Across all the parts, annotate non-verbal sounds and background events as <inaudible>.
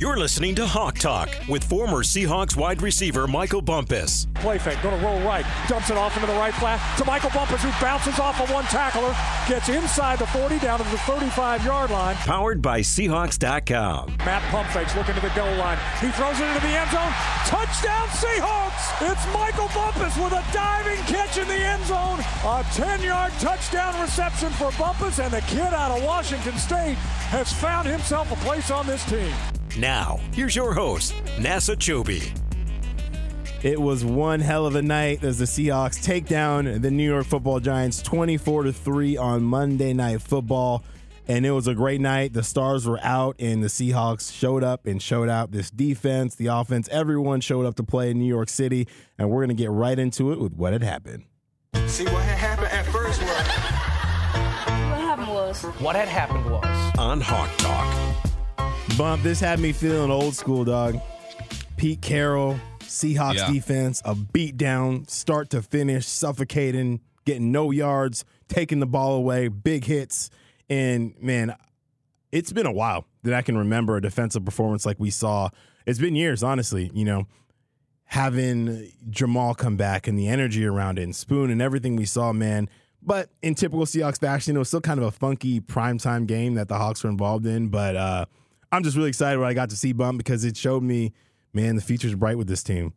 You're listening to Hawk Talk with former Seahawks wide receiver Michael Bumpus. Play fake, going to roll right, dumps it off into the right flat to Michael Bumpus, who bounces off of one tackler, gets inside the 40 down to the 35 yard line. Powered by Seahawks.com. Matt pump fakes, looking to the goal line. He throws it into the end zone. Touchdown Seahawks! It's Michael Bumpus with a diving catch in the end zone. A 10 yard touchdown reception for Bumpus, and the kid out of Washington State has found himself a place on this team. Now, here's your host, Nasser Kyobe. It was one hell of a night as the Seahawks take down the New York Football Giants 24 to 3 on Monday Night Football. And it was a great night. The stars were out, and the Seahawks showed up and showed out. This defense, the offense, everyone showed up to play in New York City. And we're going to get right into it with what had happened. See, what had happened at first was. What happened was. What had happened was. On Hawk Talk. Bump, this had me feeling old school, dog. Pete Carroll, Seahawks Yeah. defense, a beatdown, start to finish, suffocating, getting no yards, taking the ball away, big hits. And man, it's been a while that I can remember a defensive performance like we saw. It's been years, honestly, you know, having Jamal come back and the energy around it and Spoon and everything we saw, man. But in typical Seahawks fashion, it was still kind of a funky primetime game that the Hawks were involved in. But uh, I'm just really excited when I got to see Bump because it showed me, man, the future's bright with this team.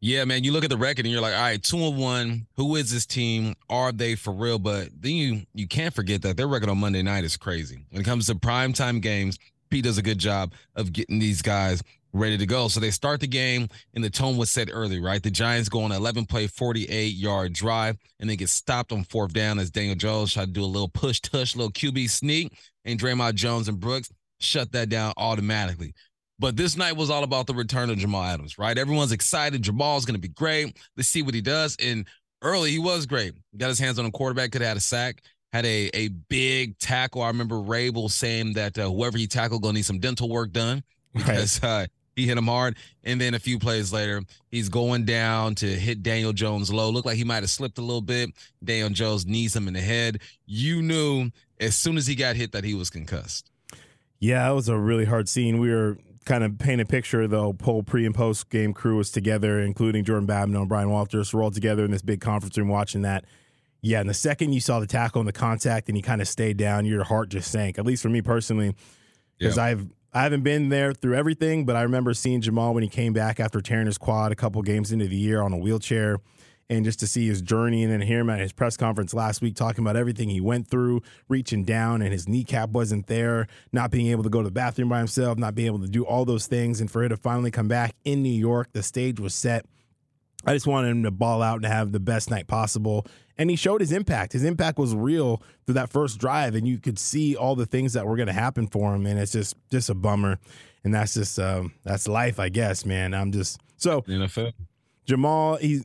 Yeah, man, you look at the record and you're like, all right, two and one. Who is this team? Are they for real? But then you you can't forget that their record on Monday night is crazy. When it comes to primetime games, Pete does a good job of getting these guys ready to go. So they start the game, and the tone was set early, right? The Giants go on an 11 play, 48 yard drive, and they get stopped on fourth down as Daniel Jones tried to do a little push tush, little QB sneak, and Dre'Mont Jones and Brooks shut that down automatically. But this night was all about the return of Jamal Adams, right? Everyone's excited. Jamal's going to be great. Let's see what he does. And early, he was great. Got his hands on a quarterback, could have had a sack, had a, a big tackle. I remember Raible saying that uh, whoever he tackled going to need some dental work done because <laughs> uh, he hit him hard. And then a few plays later, he's going down to hit Daniel Jones low. Looked like he might have slipped a little bit. Daniel Jones knees him in the head. You knew as soon as he got hit that he was concussed. Yeah, it was a really hard scene. We were kind of painting a picture. The whole pre and post game crew was together, including Jordan Babineaux and Brian Walters. We're all together in this big conference room watching that. Yeah, and the second you saw the tackle and the contact, and he kind of stayed down, your heart just sank. At least for me personally, because Yeah. I've I haven't been there through everything, but I remember seeing Jamal when he came back after tearing his quad a couple games into the year on a wheelchair. And just to see his journey and then hear him at his press conference last week talking about everything he went through, reaching down and his kneecap wasn't there, not being able to go to the bathroom by himself, not being able to do all those things. And for him to finally come back in New York, the stage was set. I just wanted him to ball out and have the best night possible. And he showed his impact. His impact was real through that first drive, and you could see all the things that were going to happen for him. And it's just just a bummer. And that's just um, that's life, I guess, man. I'm just so NFL. Jamal, he's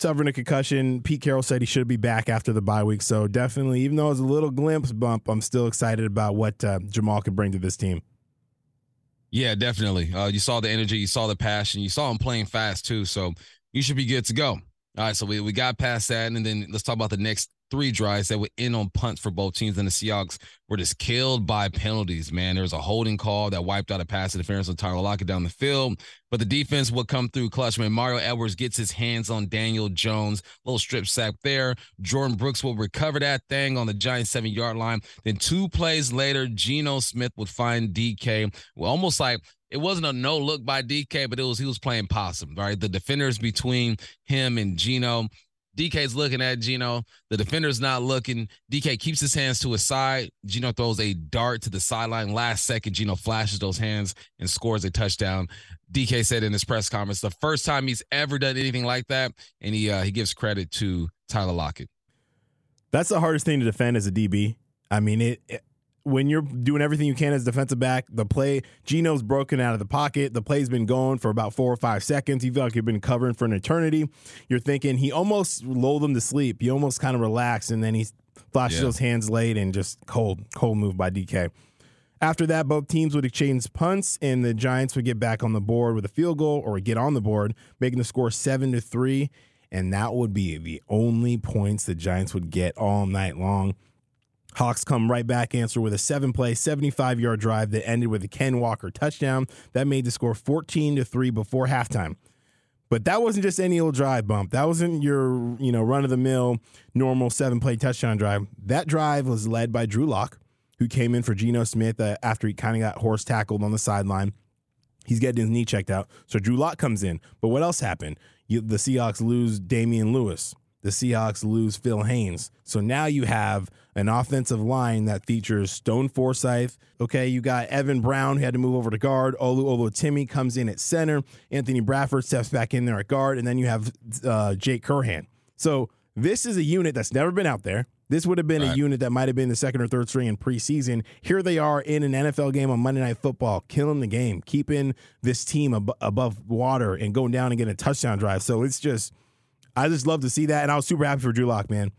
suffering a concussion. Pete Carroll said he should be back after the bye week. So definitely, even though it was a little glimpse bump, I'm still excited about what uh, Jamal could bring to this team. Yeah, definitely. Uh, you saw the energy, you saw the passion, you saw him playing fast too. So you should be good to go. All right, so we, we got past that, and then let's talk about the next three drives that were in on punts for both teams. And the Seahawks were just killed by penalties, man. There was a holding call that wiped out a pass interference on Tyler Lockett down the field. But the defense would come through clutch. Man, Mario Edwards gets his hands on Daniel Jones. Little strip sack there. Jordyn Brooks will recover that thing on the Giants seven yard line. Then two plays later, Geno Smith would find DK. Well, almost like it wasn't a no look by DK, but it was he was playing possum, right? The defenders between him and Geno. DK's looking at Geno. The defender's not looking. DK keeps his hands to his side. Geno throws a dart to the sideline. Last second, Geno flashes those hands and scores a touchdown. DK said in his press conference, the first time he's ever done anything like that, and he uh, he gives credit to Tyler Lockett. That's the hardest thing to defend as a DB. I mean, it, it- when you're doing everything you can as defensive back, the play Geno's broken out of the pocket. The play's been going for about four or five seconds. You feel like you've been covering for an eternity. You're thinking he almost lulled him to sleep. You almost kind of relaxed, and then he flashes Yeah. those hands late and just cold, cold move by DK. After that, both teams would exchange punts, and the Giants would get back on the board with a field goal or get on the board, making the score seven to three. And that would be the only points the Giants would get all night long. Hawks come right back, answer with a seven play, 75 yard drive that ended with a Ken Walker touchdown. That made the score 14 to 3 before halftime. But that wasn't just any old drive bump. That wasn't your, you know, run of the mill normal seven play touchdown drive. That drive was led by Drew Lock, who came in for Geno Smith uh, after he kind of got horse tackled on the sideline. He's getting his knee checked out. So Drew Lock comes in. But what else happened? You, the Seahawks lose Damien Lewis. The Seahawks lose Phil Haynes. So now you have an offensive line that features Stone Forsythe. Okay, you got Evan Brown who had to move over to guard. Olu Oluwatimi comes in at center. Anthony Bradford steps back in there at guard, and then you have uh, Jake Curhan. So this is a unit that's never been out there. This would have been right. a unit that might have been the second or third string in preseason. Here they are in an NFL game on Monday Night Football, killing the game, keeping this team ab- above water and going down and getting a touchdown drive. So it's just, I just love to see that. And I was super happy for Drew Lock, man.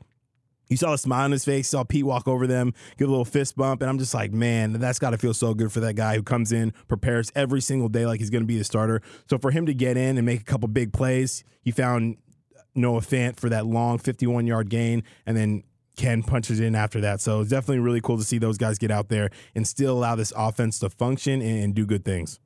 You saw a smile on his face, saw Pete walk over them, give a little fist bump, and I'm just like, man, that's got to feel so good for that guy who comes in, prepares every single day like he's going to be the starter. So for him to get in and make a couple big plays, he found Noah Fant for that long 51 yard gain, and then Ken punches in after that. So it's definitely really cool to see those guys get out there and still allow this offense to function and do good things.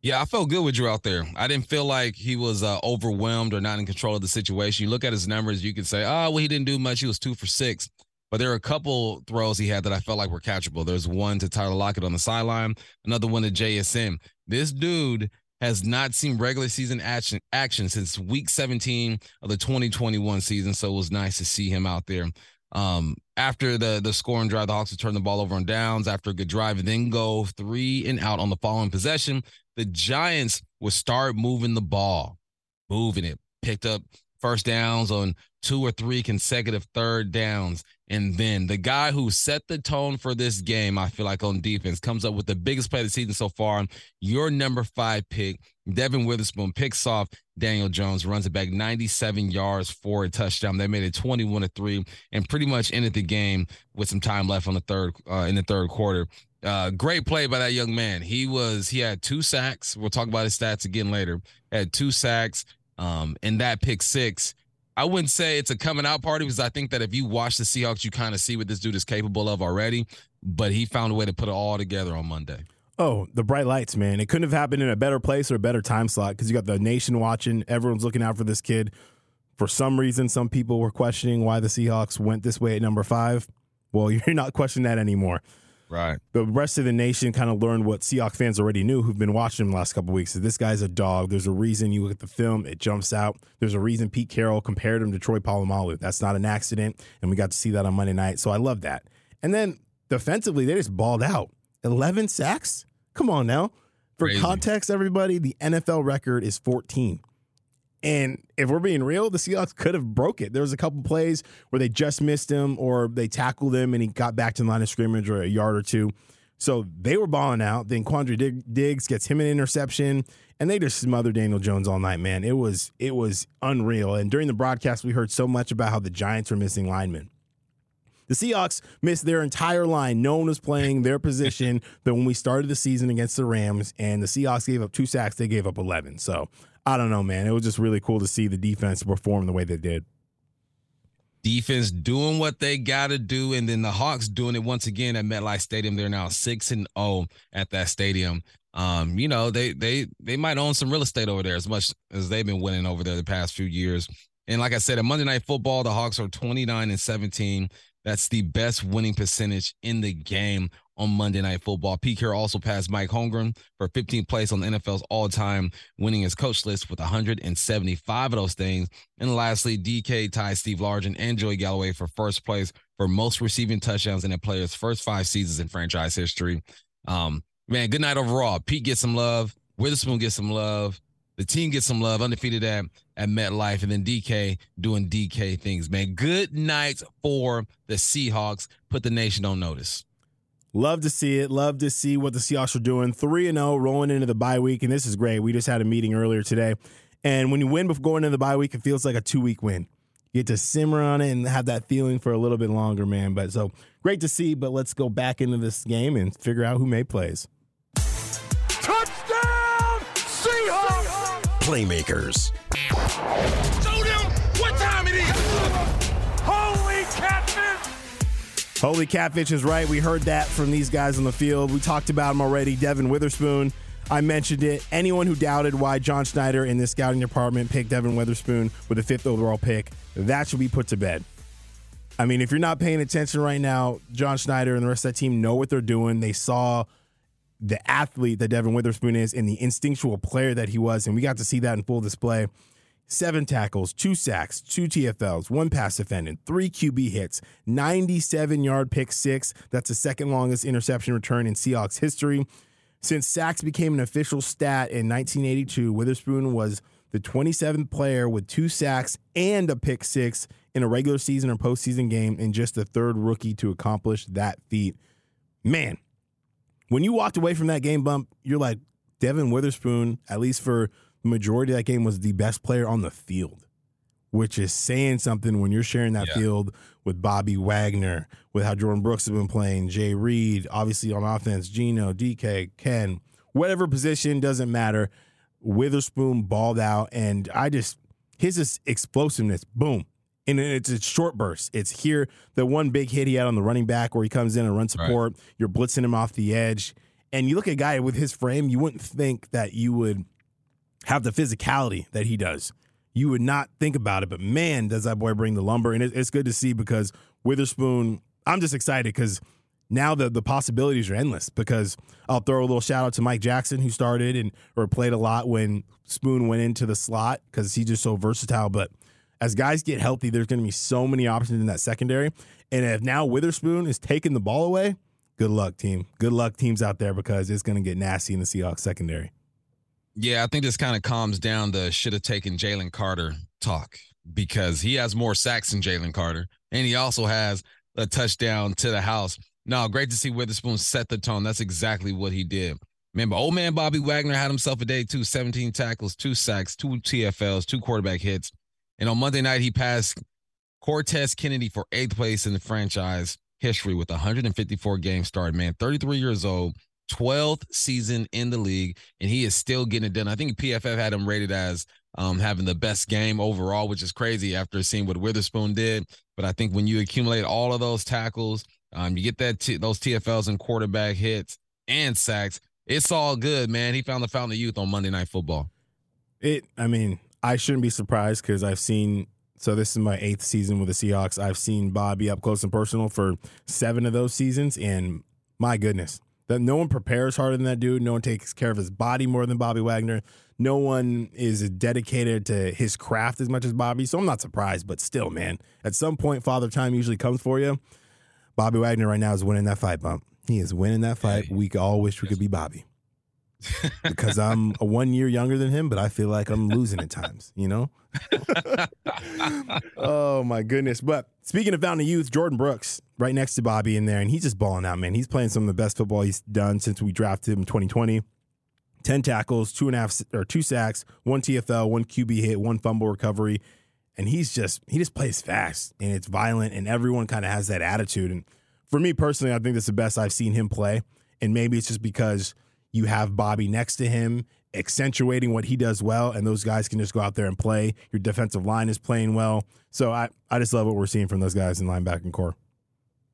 Yeah, I felt good with Drew out there. I didn't feel like he was uh, overwhelmed or not in control of the situation. You look at his numbers, you can say, oh, well, he didn't do much. He was two for six. But there are a couple throws he had that I felt like were catchable. There's one to Tyler Lockett on the sideline, another one to JSM. This dude has not seen regular season action action since week 17 of the 2021 season. So it was nice to see him out there. Um, after the the scoring drive, the Hawks would turn the ball over on downs. After a good drive, and then go three and out on the following possession. The Giants would start moving the ball, moving it, picked up first downs on two or three consecutive third downs. And then the guy who set the tone for this game, I feel like on defense, comes up with the biggest play of the season so far. Your number five pick, Devon Witherspoon, picks off Daniel Jones, runs it back 97 yards for a touchdown. They made it 21 to three, and pretty much ended the game with some time left on the third uh, in the third quarter. Uh, great play by that young man. He was he had two sacks. We'll talk about his stats again later. Had two sacks. Um, and that pick six. I wouldn't say it's a coming out party because I think that if you watch the Seahawks, you kind of see what this dude is capable of already. But he found a way to put it all together on Monday. Oh, the bright lights, man. It couldn't have happened in a better place or a better time slot because you got the nation watching. Everyone's looking out for this kid. For some reason, some people were questioning why the Seahawks went this way at number five. Well, <laughs> you're not questioning that anymore. Right. The rest of the nation kind of learned what Seahawks fans already knew who've been watching him the last couple weeks. So this guy's a dog. There's a reason you look at the film, it jumps out. There's a reason Pete Carroll compared him to Troy Polamalu. That's not an accident. And we got to see that on Monday night. So I love that. And then defensively, they just balled out. 11 sacks? Come on now. For Crazy. context, everybody, the NFL record is 14. And if we're being real, the Seahawks could have broke it. There was a couple plays where they just missed him or they tackled him and he got back to the line of scrimmage or a yard or two. So they were balling out. Then Quandre Diggs gets him an interception, and they just smothered Daniel Jones all night. Man, it was it was unreal. And during the broadcast, we heard so much about how the Giants were missing linemen. The Seahawks missed their entire line. No one was playing their position. But when we started the season against the Rams, and the Seahawks gave up two sacks, they gave up eleven. So I don't know, man. It was just really cool to see the defense perform the way they did. Defense doing what they got to do, and then the Hawks doing it once again at MetLife Stadium. They're now six and zero oh at that stadium. Um, you know they they they might own some real estate over there as much as they've been winning over there the past few years. And like I said, at Monday Night Football, the Hawks are twenty nine and seventeen. That's the best winning percentage in the game on Monday Night Football. Pete Carroll also passed Mike Holmgren for 15th place on the NFL's all-time winning winningest coach list with 175 of those things. And lastly, DK ties Steve Largent and Joey Galloway for first place for most receiving touchdowns in a player's first five seasons in franchise history. Um, man, good night overall. Pete gets some love. Witherspoon gets some love. The team gets some love, undefeated at, at MetLife, and then DK doing DK things, man. Good night for the Seahawks. Put the nation on notice. Love to see it. Love to see what the Seahawks are doing. 3 and 0 rolling into the bye week. And this is great. We just had a meeting earlier today. And when you win before going into the bye week, it feels like a two week win. You get to simmer on it and have that feeling for a little bit longer, man. But so great to see. But let's go back into this game and figure out who made plays. Touchdown, Seahawks! Playmakers. Holy catfish! Is right. We heard that from these guys on the field. We talked about him already. Devon Witherspoon. I mentioned it. Anyone who doubted why John Schneider in this scouting department picked Devon Witherspoon with the fifth overall pick, that should be put to bed. I mean, if you're not paying attention right now, John Schneider and the rest of that team know what they're doing. They saw the athlete that Devon Witherspoon is and the instinctual player that he was, and we got to see that in full display seven tackles, two sacks, two TFLs, one pass defended, three QB hits, 97 yard pick six. That's the second longest interception return in Seahawks history. Since sacks became an official stat in 1982, Witherspoon was the 27th player with two sacks and a pick six in a regular season or postseason game, and just the third rookie to accomplish that feat. Man, when you walked away from that game bump, you're like, Devon Witherspoon, at least for the majority of that game was the best player on the field, which is saying something when you're sharing that yeah. field with Bobby Wagner, with how Jordyn Brooks has been playing, Jay Reed, obviously on offense, Geno, DK, Ken, whatever position doesn't matter. Witherspoon balled out, and I just his explosiveness, boom. And it's a short burst. It's here. The one big hit he had on the running back where he comes in and run support. Right. You're blitzing him off the edge. And you look at a guy with his frame, you wouldn't think that you would – have the physicality that he does. You would not think about it, but man, does that boy bring the lumber. And it's good to see because Witherspoon, I'm just excited because now the, the possibilities are endless because I'll throw a little shout out to Mike Jackson who started and or played a lot when Spoon went into the slot because he's just so versatile. But as guys get healthy, there's going to be so many options in that secondary. And if now Witherspoon is taking the ball away, good luck, team. Good luck, teams out there, because it's going to get nasty in the Seahawks secondary. Yeah, I think this kind of calms down the should have taken Jalen Carter talk because he has more sacks than Jalen Carter, and he also has a touchdown to the house. No, great to see Witherspoon set the tone. That's exactly what he did. Remember, old man Bobby Wagner had himself a day too 17 tackles, two sacks, two TFLs, two quarterback hits. And on Monday night, he passed Cortez Kennedy for eighth place in the franchise history with 154 games started, man. 33 years old, 12th season in the league, and he is still getting it done. I think PFF had him rated as um, having the best game overall, which is crazy after seeing what Witherspoon did. But I think when you accumulate all of those tackles, um, you get that t- those TFLs and quarterback hits and sacks. It's all good, man. He found the fountain of youth on Monday Night Football. It. I mean, I shouldn't be surprised because I've seen. So this is my eighth season with the Seahawks. I've seen Bobby up close and personal for seven of those seasons, and my goodness, that no one prepares harder than that dude. No one takes care of his body more than Bobby Wagner. No one is dedicated to his craft as much as Bobby. So I'm not surprised, but still, man, at some point, Father Time usually comes for you. Bobby Wagner right now is winning that fight bump. He is winning that fight. We all wish we could be Bobby. Because I'm a one year younger than him, but I feel like I'm losing at times, you know? <laughs> oh my goodness. But speaking of fountain youth, Jordyn Brooks right next to Bobby in there, and he's just balling out, man. He's playing some of the best football he's done since we drafted him in 2020. 10 tackles, two and a half or two sacks, one TFL, one QB hit, one fumble recovery. And he's just he just plays fast and it's violent and everyone kind of has that attitude. And for me personally, I think that's the best I've seen him play. And maybe it's just because you have Bobby next to him, accentuating what he does well, and those guys can just go out there and play. Your defensive line is playing well. So I, I just love what we're seeing from those guys in linebacking corps.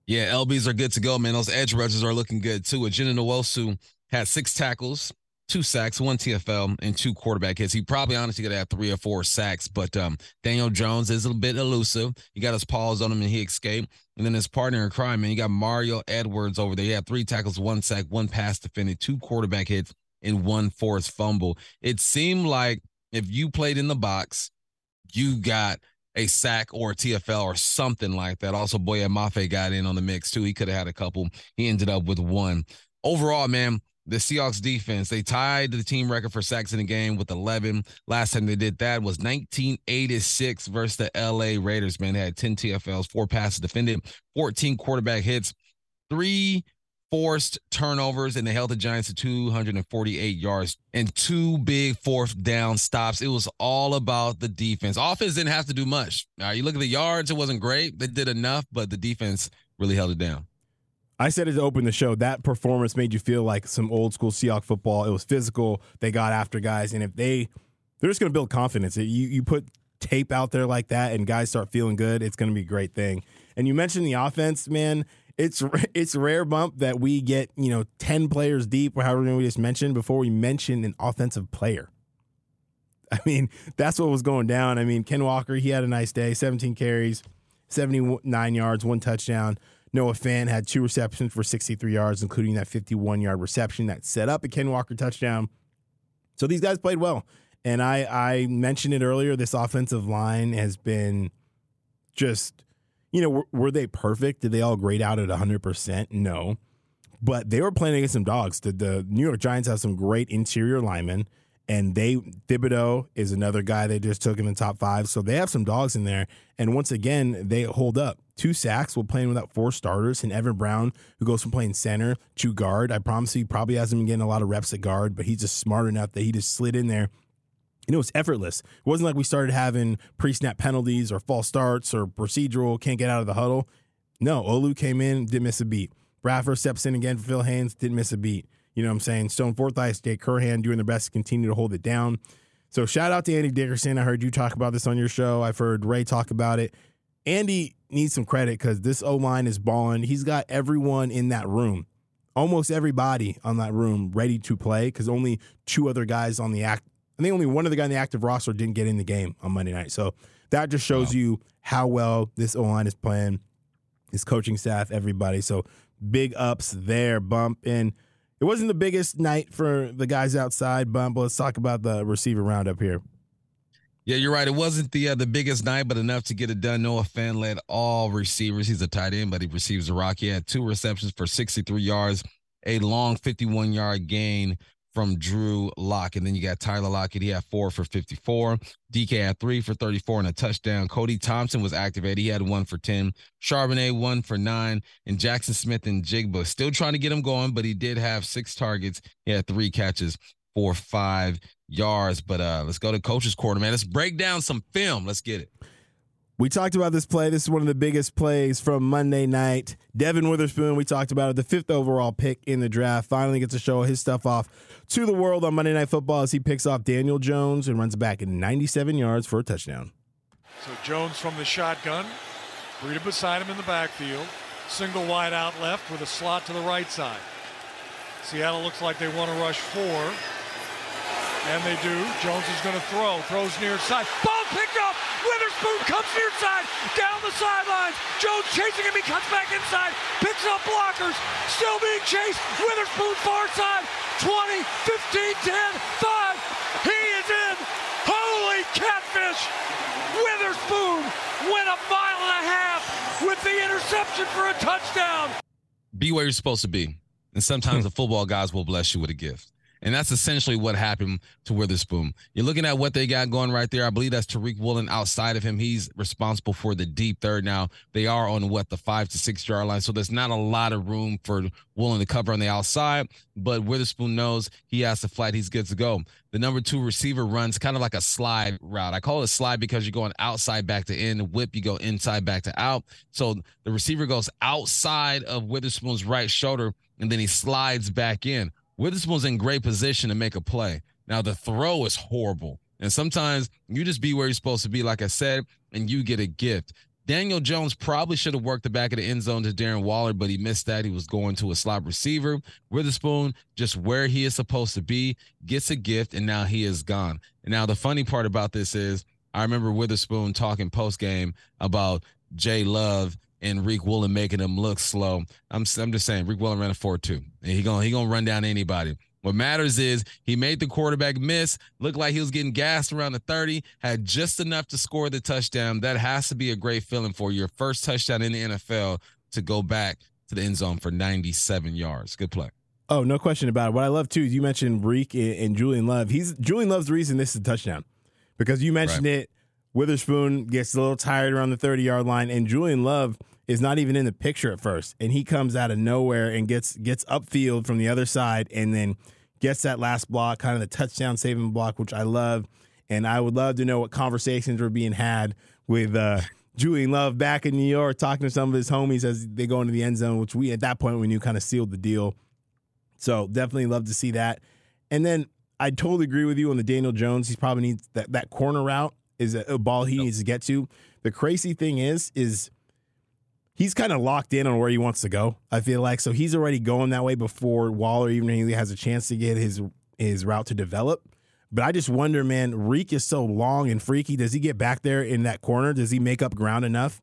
Yeah, LBs are good to go, man. Those edge rushers are looking good too. Uchenna Nwosu had six tackles, two sacks, one TFL, and two quarterback hits. He probably honestly could have three or four sacks, but um, Daniel Jones is a little bit elusive. He got his paws on him and he escaped. And then his partner in crime, man, you got Mario Edwards over there. He had three tackles, one sack, one pass defended, two quarterback hits, and one forced fumble. It seemed like if you played in the box, you got a sack or a TFL or something like that. Also, Boye Mafe got in on the mix too. He could have had a couple. He ended up with one. Overall, man, the Seahawks defense, they tied the team record for sacks in the game with 11. Last time they did that was 1986 versus the LA Raiders, man. They had 10 TFLs, four passes defended, 14 quarterback hits, three forced turnovers, and they held the Giants to 248 yards and two big fourth down stops. It was all about the defense. Offense didn't have to do much. Right, you look at the yards, it wasn't great. They did enough, but the defense really held it down. I said it to open the show. That performance made you feel like some old school Seahawks football. It was physical. They got after guys, and if they they're just going to build confidence. You you put tape out there like that, and guys start feeling good. It's going to be a great thing. And you mentioned the offense, man. it's <laughs> it's rare bump that we get you know ten players deep or however many we just mentioned before we mention an offensive player. I <laughs> mean, that's what was going down. I mean, Ken Walker, he had a nice day, 17 carries, 79 yards, one touchdown. Noah Fant had two receptions for 63 yards, including that 51 yard reception that set up a Ken Walker touchdown. So these guys played well. And I, I mentioned it earlier. This offensive line has been just, you know, were, were they perfect? Did they all grade out at 100%? No. But they were playing against some dogs. The, the New York Giants have some great interior linemen and they Thibodeaux is another guy they just took in the top five. So they have some dogs in there. And once again, they hold up. Two sacks while playing without four starters, and Evan Brown, who goes from playing center to guard. I promise you, he probably hasn't been getting a lot of reps at guard, but he's just smart enough that he just slid in there. And it was effortless. It wasn't like we started having pre-snap penalties or false starts or procedural, can't get out of the huddle. No, Olu came in, didn't miss a beat. Bradford steps in again for Phil Haynes, didn't miss a beat. You know what I'm saying? Stone Forsythe, Jake Curhan doing their best to continue to hold it down. So shout out to Andy Dickerson. I heard you talk about this on your show. I've heard Ray talk about it. Andy needs some credit because this O line is balling. He's got everyone in that room, almost everybody on that room ready to play because only two other guys on the act. I think only one other guy in the active roster didn't get in the game on Monday night. So that just shows wow. you how well this O line is playing. His coaching staff, everybody. So big ups there, bump. And it wasn't the biggest night for the guys outside, bump. let's talk about the receiver roundup here. Yeah, you're right. It wasn't the uh, the biggest night, but enough to get it done. Noah Fant led all receivers. He's a tight end, but he receives the rock. He had two receptions for 63 yards, a long 51 yard gain from Drew Lock. And then you got Tyler Lockett. He had four for 54. DK had three for 34 and a touchdown. Cody Thompson was activated. He had one for 10. Charbonnet, one for nine. And Jackson Smith-Njigba still trying to get him going, but he did have six targets. He had three catches for five yards. But uh, let's go to coach's corner, man. Let's break down some film. Let's get it. We talked about this play. This is one of the biggest plays from Monday night. Devon Witherspoon, we talked about it, the fifth overall pick in the draft, finally gets to show his stuff off to the world on Monday Night Football as he picks off Daniel Jones and runs back in 97 yards for a touchdown. So Jones from the shotgun, Breida beside him in the backfield, single wide out left with a slot to the right side. Seattle looks like they want to rush four. And they do. Jones is going to throw. Throws near side. Ball picked up. Witherspoon comes near side. Down the sidelines. Jones chasing him. He cuts back inside. Picks up blockers. Still being chased. Witherspoon far side. 20, 15, 10, 5. He is in. Holy catfish. Witherspoon went a mile and a half with the interception for a touchdown. Be where you're supposed to be. And sometimes the <laughs> football guys will bless you with a gift. And that's essentially what happened to Witherspoon. You're looking at what they got going right there. I believe that's Tariq Woolen outside of him. He's responsible for the deep third. Now, they are on what, the five to six yard line. So there's not a lot of room for Woolen to cover on the outside. But Witherspoon knows he has to flat. He's good to go. The number two receiver runs kind of like a slide route. I call it a slide because you're going outside back to in. Whip, you go inside back to out. So the receiver goes outside of Witherspoon's right shoulder and then he slides back in. Witherspoon's in great position to make a play. Now the throw is horrible. And sometimes you just be where you're supposed to be, like I said, and you get a gift. Daniel Jones probably should have worked the back of the end zone to Darren Waller, but he missed that. He was going to a slot receiver. Witherspoon, just where he is supposed to be, gets a gift, and now he is gone. And now the funny part about this is I remember Witherspoon talking post game about Jay Love and Riq Woolen making him look slow. I'm I'm just saying Riq Woolen ran a 4-2. And he going he going to run down anybody. What matters is he made the quarterback miss, looked like he was getting gassed around the 30, had just enough to score the touchdown. That has to be a great feeling for your first touchdown in the NFL to go back to the end zone for 97 yards. Good play. Oh, no question about it. What I love too is you mentioned Riq and Julian Love. He's Julian Love's the reason this is a touchdown because you mentioned right. it. Witherspoon gets a little tired around the 30 yard line, and Julian Love – is not even in the picture at first, and he comes out of nowhere and gets gets upfield from the other side, and then gets that last block, kind of the touchdown saving block, which I love. And I would love to know what conversations were being had with uh, Julian Love back in New York, talking to some of his homies as they go into the end zone, which we at that point we knew kind of sealed the deal. So definitely love to see that. And then I totally agree with you on the Daniel Jones. He probably needs that that corner route is a, a ball he needs to get to. The crazy thing is, is he's kind of locked in on where he wants to go. I feel like so he's already going that way before Waller even really has a chance to get his his route to develop. But I just wonder, man, Riq is so long and freaky. Does he get back there in that corner? Does he make up ground enough?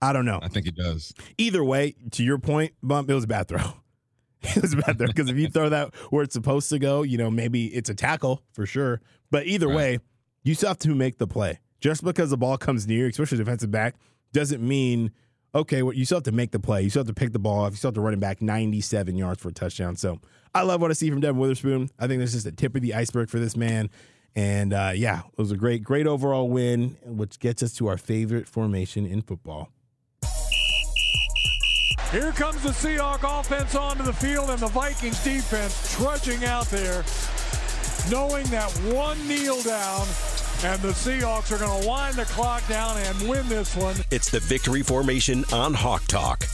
I don't know. I think it does. Either way, to your point, bump, it was a bad throw. <laughs> it was a bad throw because if you throw that where it's supposed to go, you know, maybe it's a tackle for sure. But either Right. way, you still have to make the play. Just because the ball comes near, especially defensive back, doesn't mean okay. Well, you still have to make the play. You still have to pick the ball off. You still have to run it back 97 yards for a touchdown. So I love what I see from Devon Witherspoon. I think this is the tip of the iceberg for this man. And uh, yeah, it was a great, great overall win, which gets us to our favorite formation in football. Here comes the Seahawk offense onto the field and the Vikings defense trudging out there, knowing that one kneel down and the Seahawks are going to wind the clock down and win this one. It's the victory formation on Hawk Talk.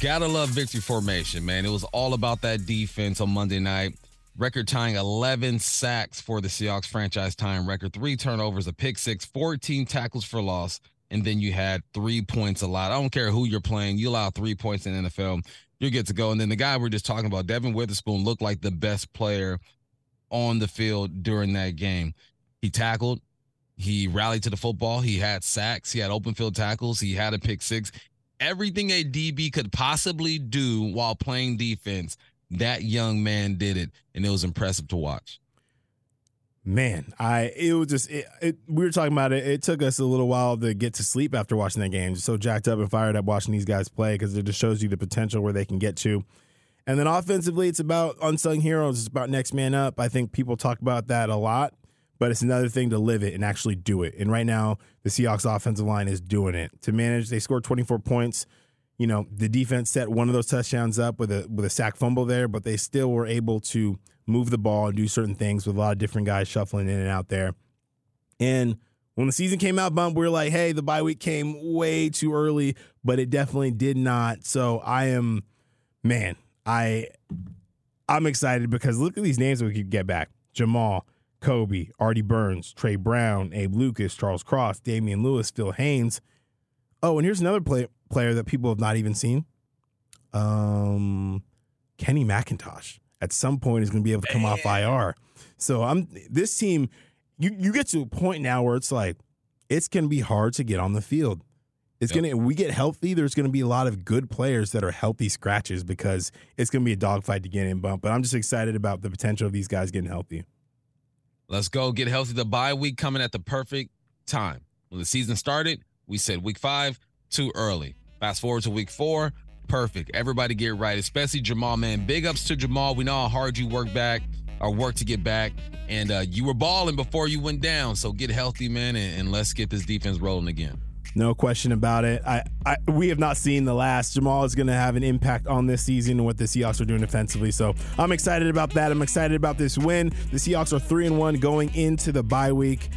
Gotta love victory formation, man. It was all about that defense on Monday night. Record tying 11 sacks for the Seahawks franchise time record, three turnovers, a pick six, 14 tackles for loss, and then you had three points allowed. I don't care who you're playing, you allow three points in the NFL, you're good to go. And then the guy we're just talking about, Devon Witherspoon, looked like the best player on the field during that game. He tackled, he rallied to the football, he had sacks, he had open field tackles, he had a pick six everything a DB could possibly do while playing defense, that young man did it, and it was impressive to watch. Man, I it was just it, it, we were talking about it. It took us a little while to get to sleep after watching that game. Just so jacked up and fired up watching these guys play because it just shows you the potential where they can get to. And then offensively, it's about unsung heroes. It's about next man up. I think people talk about that a lot, but it's another thing to live it and actually do it. And right now, the Seahawks offensive line is doing it. To manage, they scored 24 points. You know, the defense set one of those touchdowns up with a with a sack fumble there, but they still were able to move the ball and do certain things with a lot of different guys shuffling in and out there. And when the season came out, bump, we were like, hey, the bye week came way too early, but it definitely did not. So I am, man, I I'm excited because look at these names that we could get back. Jamal, Coby, Artie Burns, Tre Brown, Abe Lucas, Charles Cross, Damien Lewis, Phil Haynes. Oh, and here's another play, player that people have not even seen. Um, Kenny McIntosh at some point is going to be able to come off IR. So I'm this team. You you get to a point now where it's like it's going to be hard to get on the field. It's Yep. gonna. We get healthy. There's going to be a lot of good players that are healthy scratches because it's going to be a dogfight to get in. Bump, but I'm just excited about the potential of these guys getting healthy. Let's go get healthy. The bye week coming at the perfect time. When the season started, we said week five, too early. Fast forward to week four, perfect. Everybody get right, especially Jamal, man. Big ups to Jamal. We know how hard you work back or work to get back. And uh, you were balling before you went down. So get healthy, man, and, and let's get this defense rolling again. No question about it. I, I we have not seen the last. Jamal is going to have an impact on this season and what the Seahawks are doing defensively. So I'm excited about that. I'm excited about this win. The Seahawks are three and one going into the bye week.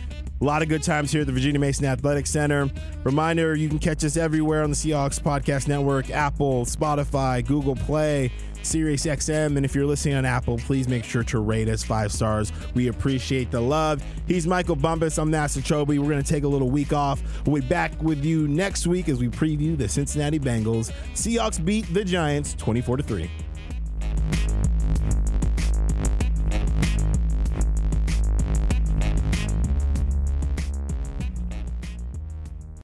A lot of good times here at the Virginia Mason Athletic Center. Reminder: you can catch us everywhere on the Seahawks Podcast Network, Apple, Spotify, Google Play. Sirius XM. And if you're listening on Apple, please make sure to rate us five stars. We appreciate the love. He's Michael Bumpus. I'm Nasser Kyobe. We're going to take a little week off. We'll be back with you next week as we preview the Cincinnati Bengals. Seahawks beat the Giants 24 to 3.